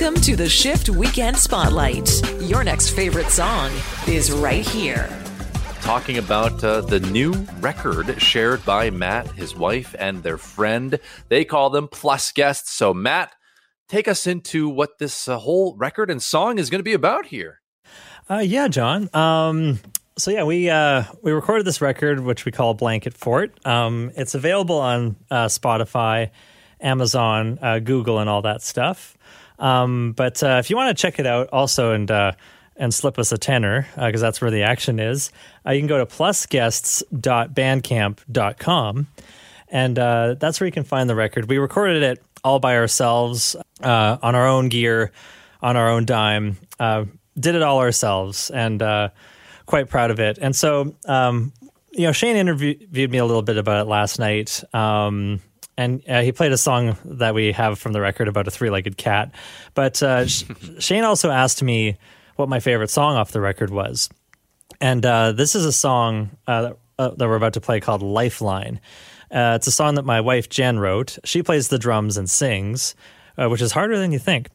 Welcome to the Shift Weekend Spotlight. Your next favorite song is right here. Talking about uh, the new record shared by Matt, his wife, and their friend. They call them Plus Guests. So, Matt, take us into what this uh, whole record and song is going to be about here. Uh, yeah, Jawn. Um, so yeah, we uh, we recorded this record, which we call Blanket Fort. Um, it's available on uh, Spotify, Amazon, uh, Google, and all that stuff. Um, but uh, if you want to check it out also and uh, and slip us a tenner, because uh, that's where the action is, uh, you can go to plusguests.bandcamp.com. And uh, that's where you can find the record. We recorded it all by ourselves uh, on our own gear, on our own dime. did it all ourselves and quite proud of it. And so, um, you know, Shane interviewed me a little bit about it last night. Um, and uh, he played a song that we have from the record about a three-legged cat. But uh, Shane also asked me what my favorite song off the record was, and uh, this is a song uh, that, that, we're about to play called "Lifeline." Uh, it's a song that my wife Jen wrote. She plays the drums and sings, uh, which is harder than you think.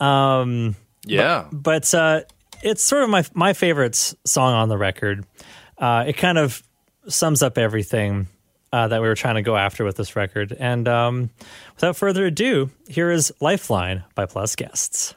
Um, yeah, but, but it's sort of my my favorite song on the record. it kind of sums up everything uh, that we were trying to go after with this record. And um, without further ado, here is Lifeline by Plus Guests.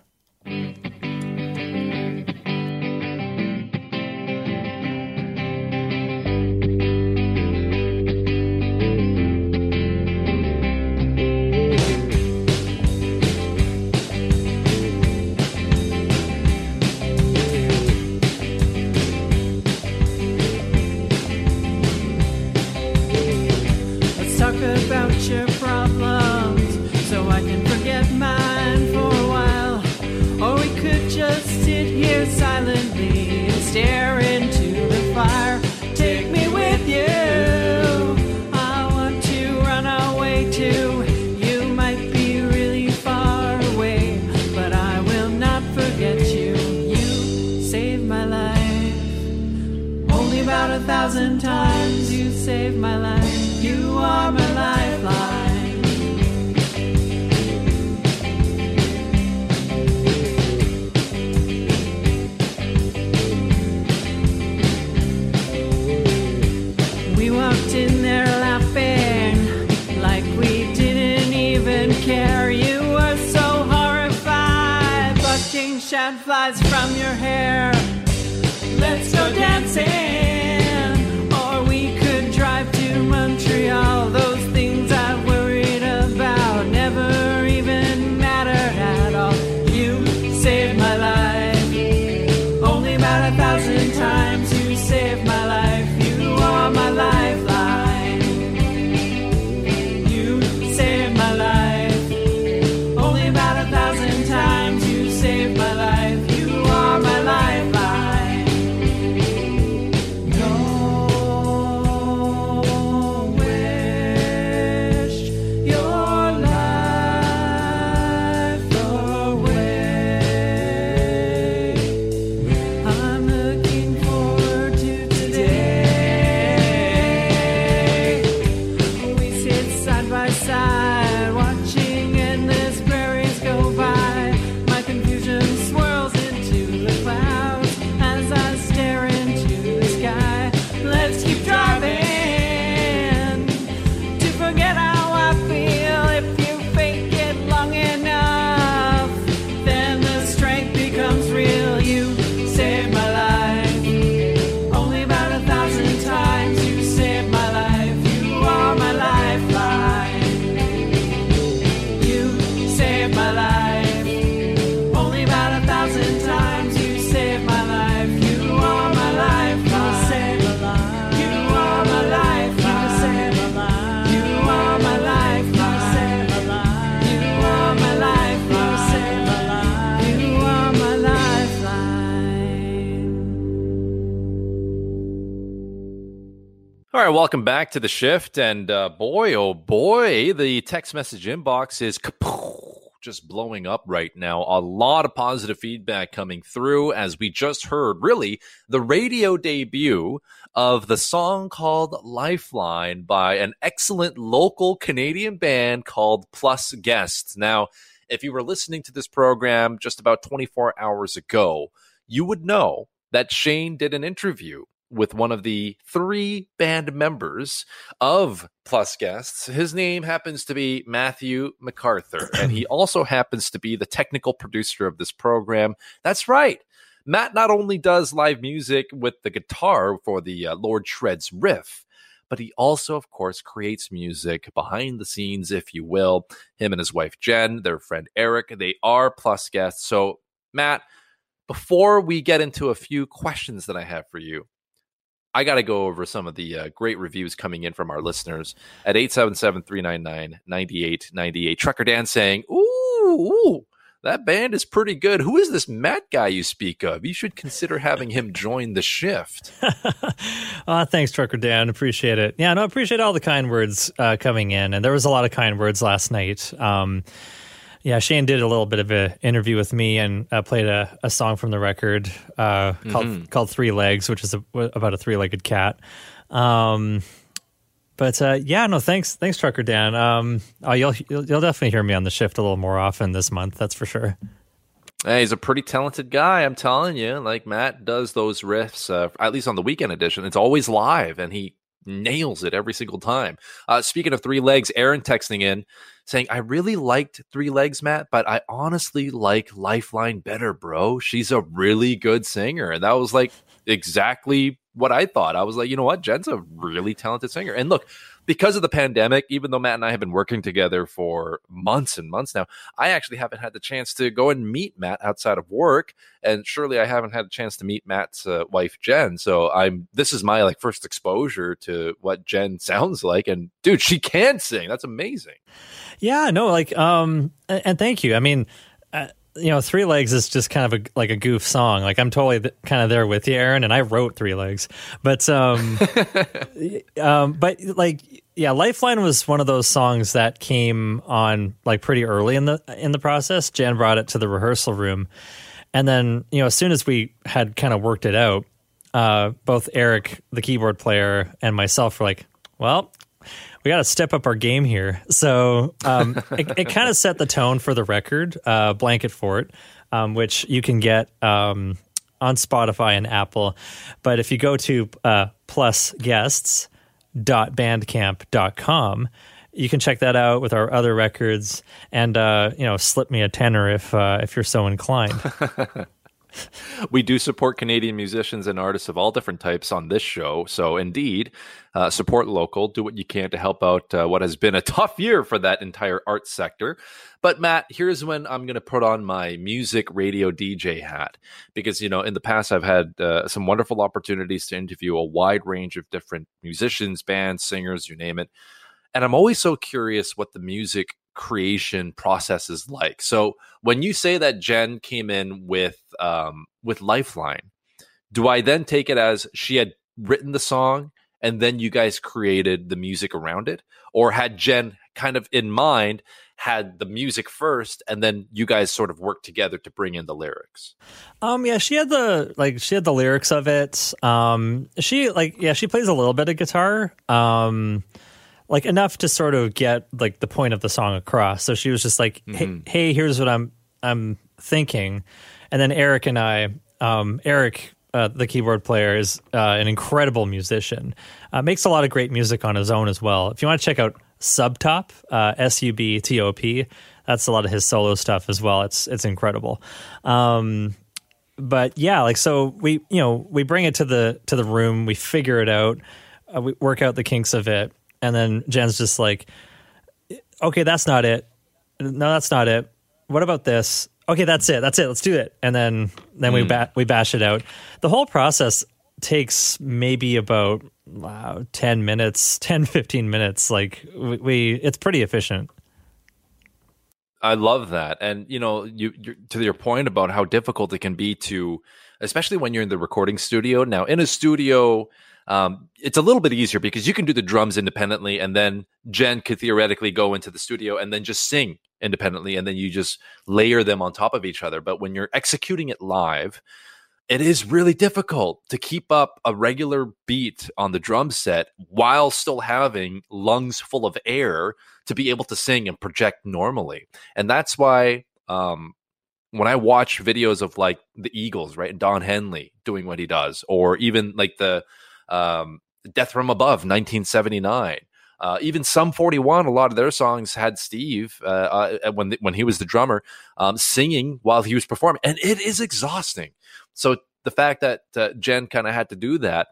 Welcome back to the shift. And uh, boy, oh boy, the text message inbox is just blowing up right now. A lot of positive feedback coming through as we just heard, really, the radio debut of the song called Lifeline by an excellent local Canadian band called Plus Guests. Now, if you were listening to this program just about 24 hours ago, you would know that Shane did an interview with one of the three band members of Plus Guests. His name happens to be Matthew McArthur, and he also happens to be the technical producer of this program. That's right. Matt not only does live music with the guitar for the uh, Lord Shreds riff, but he also, of course, creates music behind the scenes, if you will. Him and his wife Jen, their friend Eric, they are Plus guests. So, Matt, before we get into a few questions that I have for you, I got to go over some of the uh, great reviews coming in from our listeners at 877 399 9898. Trucker Dan saying, ooh, ooh, that band is pretty good. Who is this Matt guy you speak of? You should consider having him join the shift. uh, thanks, Trucker Dan. Appreciate it. Yeah, no, I appreciate all the kind words uh, coming in. And there was a lot of kind words last night. Um, yeah, Shane did a little bit of an interview with me and uh, played a, a, song from the record uh, called mm-hmm. called Three Legs, which is a, about a three legged cat. Um, but uh, yeah, no, thanks, thanks, Trucker Dan. Um, oh, you'll, you'll you'll definitely hear me on the shift a little more often this month. That's for sure. Hey, he's a pretty talented guy. I'm telling you. Like Matt does those riffs, uh, at least on the weekend edition. It's always live, and he nails it every single time. Uh, speaking of three legs, Aaron texting in saying, I really liked Three Legs, Matt, but I honestly like Lifeline better, bro. She's a really good singer. And that was like exactly what I thought. I was like, you know what? Jen's a really talented singer. And look, because of the pandemic, even though Matt and I have been working together for months and months now, I actually haven't had the chance to go and meet Matt outside of work, and surely I haven't had a chance to meet Matt's uh, wife Jen. So I'm this is my like first exposure to what Jen sounds like, and dude, she can sing. That's amazing. Yeah, no, like, um, and, thank you. I mean. Uh, you know, Three Legs is just kind of a like a goof song. Like I'm totally th- kind of there with you, Aaron, and I wrote Three Legs, but um, um, but like yeah, Lifeline was one of those songs that came on like pretty early in the in the process. Jan brought it to the rehearsal room, and then you know as soon as we had kind of worked it out, uh, both Eric, the keyboard player, and myself were like, well we got to step up our game here. So um, it, it kind of set the tone for the record, uh, Blanket Fort, um, which you can get um, on Spotify and Apple. But if you go to uh, plusguests.bandcamp.com, you can check that out with our other records and uh, you know slip me a tenner if uh, if you're so inclined. we do support Canadian musicians and artists of all different types on this show. So, indeed, uh, support local, do what you can to help out uh, what has been a tough year for that entire art sector. But, Matt, here's when I'm going to put on my music radio DJ hat because, you know, in the past, I've had uh, some wonderful opportunities to interview a wide range of different musicians, bands, singers, you name it. And I'm always so curious what the music creation process is like. So when you say that Jen came in with um, with Lifeline, do I then take it as she had written the song and then you guys created the music around it, or had Jen kind of in mind had the music first and then you guys sort of worked together to bring in the lyrics? Um yeah she had the like she had the lyrics of it. Um she like yeah she plays a little bit of guitar. Um like enough to sort of get like the point of the song across. So she was just like, "Hey, mm-hmm. hey here's what I'm I'm thinking," and then Eric and I, um, Eric. Uh, the keyboard player is uh, an incredible musician. Uh, makes a lot of great music on his own as well. If you want to check out Subtop, uh, S U B T O P, that's a lot of his solo stuff as well. It's it's incredible. Um, but yeah, like so we you know we bring it to the to the room, we figure it out, uh, we work out the kinks of it, and then Jen's just like, okay, that's not it. No, that's not it. What about this? Okay, that's it. That's it. Let's do it. And then then mm. we hmm. ba- we bash it out. The whole process takes maybe about wow, 10 minutes, 10 15 minutes. Like we, we it's pretty efficient. I love that. And you know, you to your point about how difficult it can be to especially when you're in the recording studio. Now, in a studio, um, it's a little bit easier because you can do the drums independently, and then Jen could theoretically go into the studio and then just sing independently, and then you just layer them on top of each other. But when you're executing it live, it is really difficult to keep up a regular beat on the drum set while still having lungs full of air to be able to sing and project normally. And that's why um, when I watch videos of like the Eagles, right, Don Henley doing what he does, or even like the um, Death from Above, 1979. Uh, even Sum 41, a lot of their songs had Steve uh, uh, when when he was the drummer um, singing while he was performing, and it is exhausting. So the fact that uh, Jen kind of had to do that,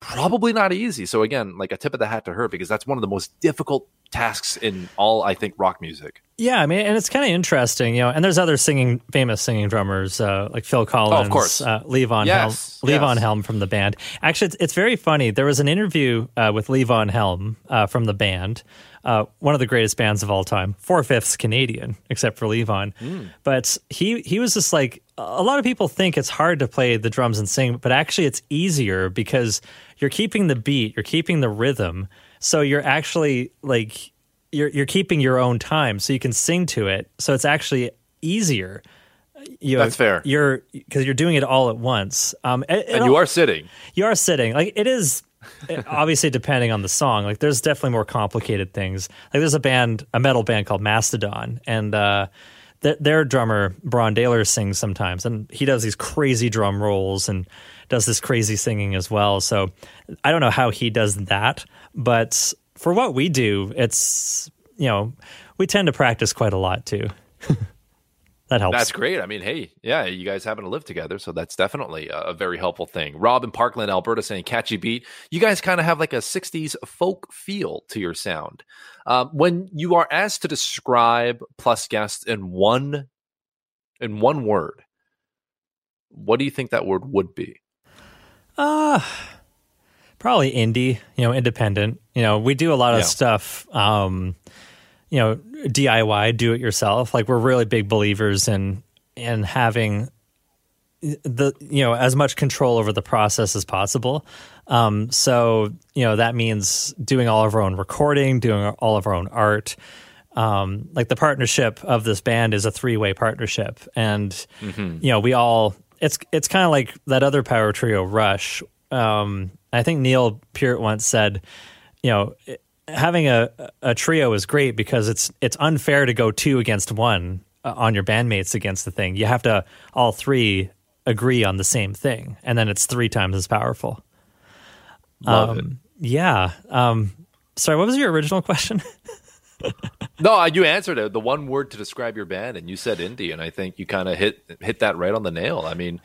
probably not easy. So again, like a tip of the hat to her because that's one of the most difficult tasks in all I think rock music. Yeah, I mean, and it's kind of interesting, you know. And there's other singing, famous singing drummers uh, like Phil Collins, oh, of course, uh, Levon yes, Helm, Levon yes. Helm from the band. Actually, it's, it's very funny. There was an interview uh, with Levon Helm uh, from the band, uh, one of the greatest bands of all time, four fifths Canadian, except for Levon. Mm. But he he was just like a lot of people think it's hard to play the drums and sing, but actually it's easier because you're keeping the beat, you're keeping the rhythm, so you're actually like you're you're keeping your own time, so you can sing to it. So it's actually easier. You That's fair. You're because you're doing it all at once. Um, it- it And you all- are sitting. you are sitting like it is obviously depending on the song like there's definitely more complicated things. Like there's a band a metal band called mastodon and uh th- their drummer Brann Dailor sings sometimes and he does these crazy drum rolls and does this crazy singing as well. So i don't know how he does that but for what we do it's you know we tend to practice quite a lot too that helps That's great. I mean, hey, yeah, you guys happen to live together, so that's definitely a, a very helpful thing. Rob in Parkland, Alberta, saying catchy beat. You guys kind of have like a '60s folk feel to your sound. Um, when you are asked to describe Plus Guest in one in one word, what do you think that word would be? Uh probably indie, you know, independent. You know, we do a lot of Yeah. stuff um you know, DIY, do it yourself. Like we're really big believers in in having the you know as much control over the process as possible. Um, so you know that means doing all of our own recording, doing all of our own art. Um, like the partnership of this band is a three way partnership, and you know we all it's it's kind of like that other power trio, Rush. Um, I think Neil Peart once said, you know. Having a, a trio is great because it's it's unfair to go two against one uh, on your bandmates against the thing. You have to all three agree on the same thing, and then it's three times as powerful. Love it. Um, yeah. Um, sorry, what was your original question? No, uh, you answered it. The one word to describe your band, and you said indie, and I think you kind of hit hit that right on the nail. I mean,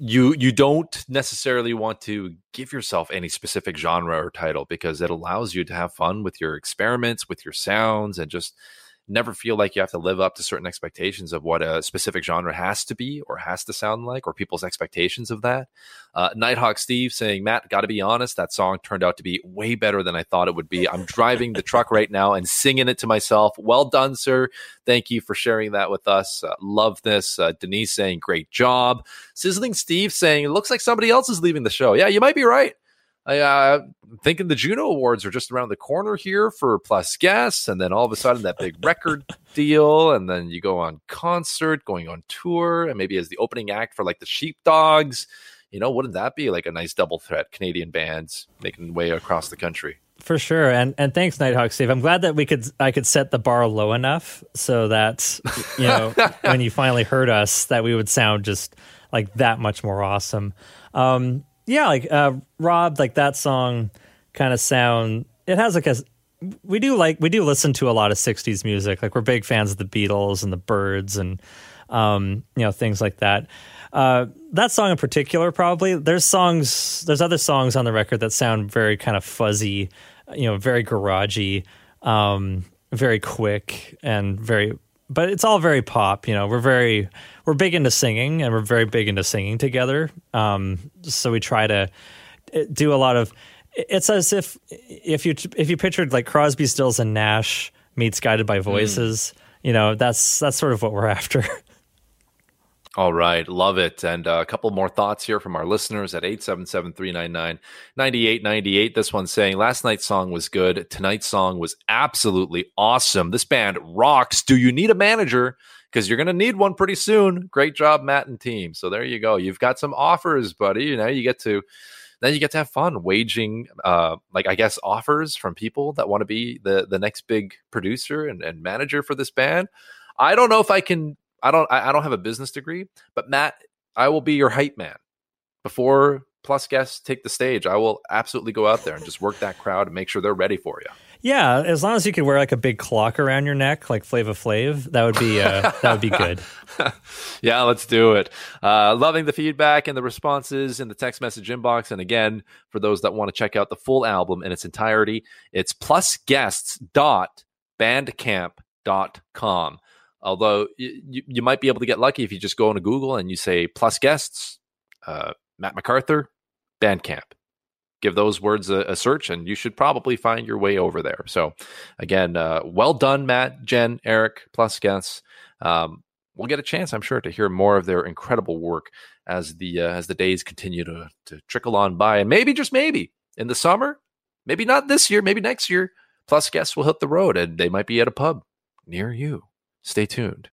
you you don't necessarily want to give yourself any specific genre or title because it allows you to have fun with your experiments, with your sounds, and just never feel like you have to live up to certain expectations of what a specific genre has to be or has to sound like or people's expectations of that. Uh, Nighthawk Steve saying, Matt, got to be honest, that song turned out to be way better than I thought it would be. I'm driving the truck right now and singing it to myself. Well done, sir. Thank you for sharing that with us. Uh, love this. Uh, Denise saying, great job. Sizzling Steve saying, it looks like somebody else is leaving the show. Yeah, you might be right. I, uh, I'm thinking the Juno Awards are just around the corner here for Plus Guests, and then all of a sudden that big record deal, and then you go on concert, going on tour, and maybe as the opening act for like the Sheepdogs. You know, wouldn't that be like a nice double threat? Canadian bands making way across the country. For sure, and and thanks, Nighthawk Steve. I'm glad that we could I could set the bar low enough so that you know when you finally heard us, that we would sound just like that much more awesome. Um, yeah, like uh, Rob, like that song kind of sound. It has like a. We do like we do listen to a lot of '60s music. Like we're big fans of the Beatles and the Byrds and um, you know things like that. Uh, that song in particular, probably there's songs, there's other songs on the record that sound very kind of fuzzy, you know, very garagey, um, very quick, and very. But it's all very pop. You know, we're very we're big into singing, and we're very big into singing together. Um, so we try to uh, do a lot of. It's as if if you if you pictured like Crosby, Stills, and Nash meets Guided by Voices. You know, that's that's sort of what we're after. All right, love it. And uh, a couple more thoughts here from our listeners at 877-399-9898. This one saying, last night's song was good. Tonight's song was absolutely awesome. This band rocks. Do you need a manager? Because you're going to need one pretty soon. Great job, Matt and team. So there you go. You've got some offers, buddy. You know, you get to then you get to have fun waging uh like i guess offers from people that want to be the the next big producer and, and manager for this band i don't know if i can i don't I, I don't have a business degree but matt i will be your hype man before plus guests take the stage i will absolutely go out there and just work that crowd and make sure they're ready for you Yeah, as long as you could wear like a big clock around your neck, like Flavor Flav, that would be uh, that would be good. yeah, let's do it. Uh, loving the feedback and the responses in the text message inbox. And again, for those that want to check out the full album in its entirety, it's plusguests.bandcamp.com. Although you, you might be able to get lucky if you just go into Google and you say plus guests, uh, Matt McArthur, Bandcamp give those words a, a, search and you should probably find your way over there. So, again, uh, well done, Matt, Jen, Eric, plus guests. Um, we'll get a chance, I'm sure, to hear more of their incredible work as the uh, as the days continue to, to trickle on by, and maybe just maybe in the summer, maybe not this year, maybe next year. Plus guests will hit the road, and they might be at a pub near you. Stay tuned.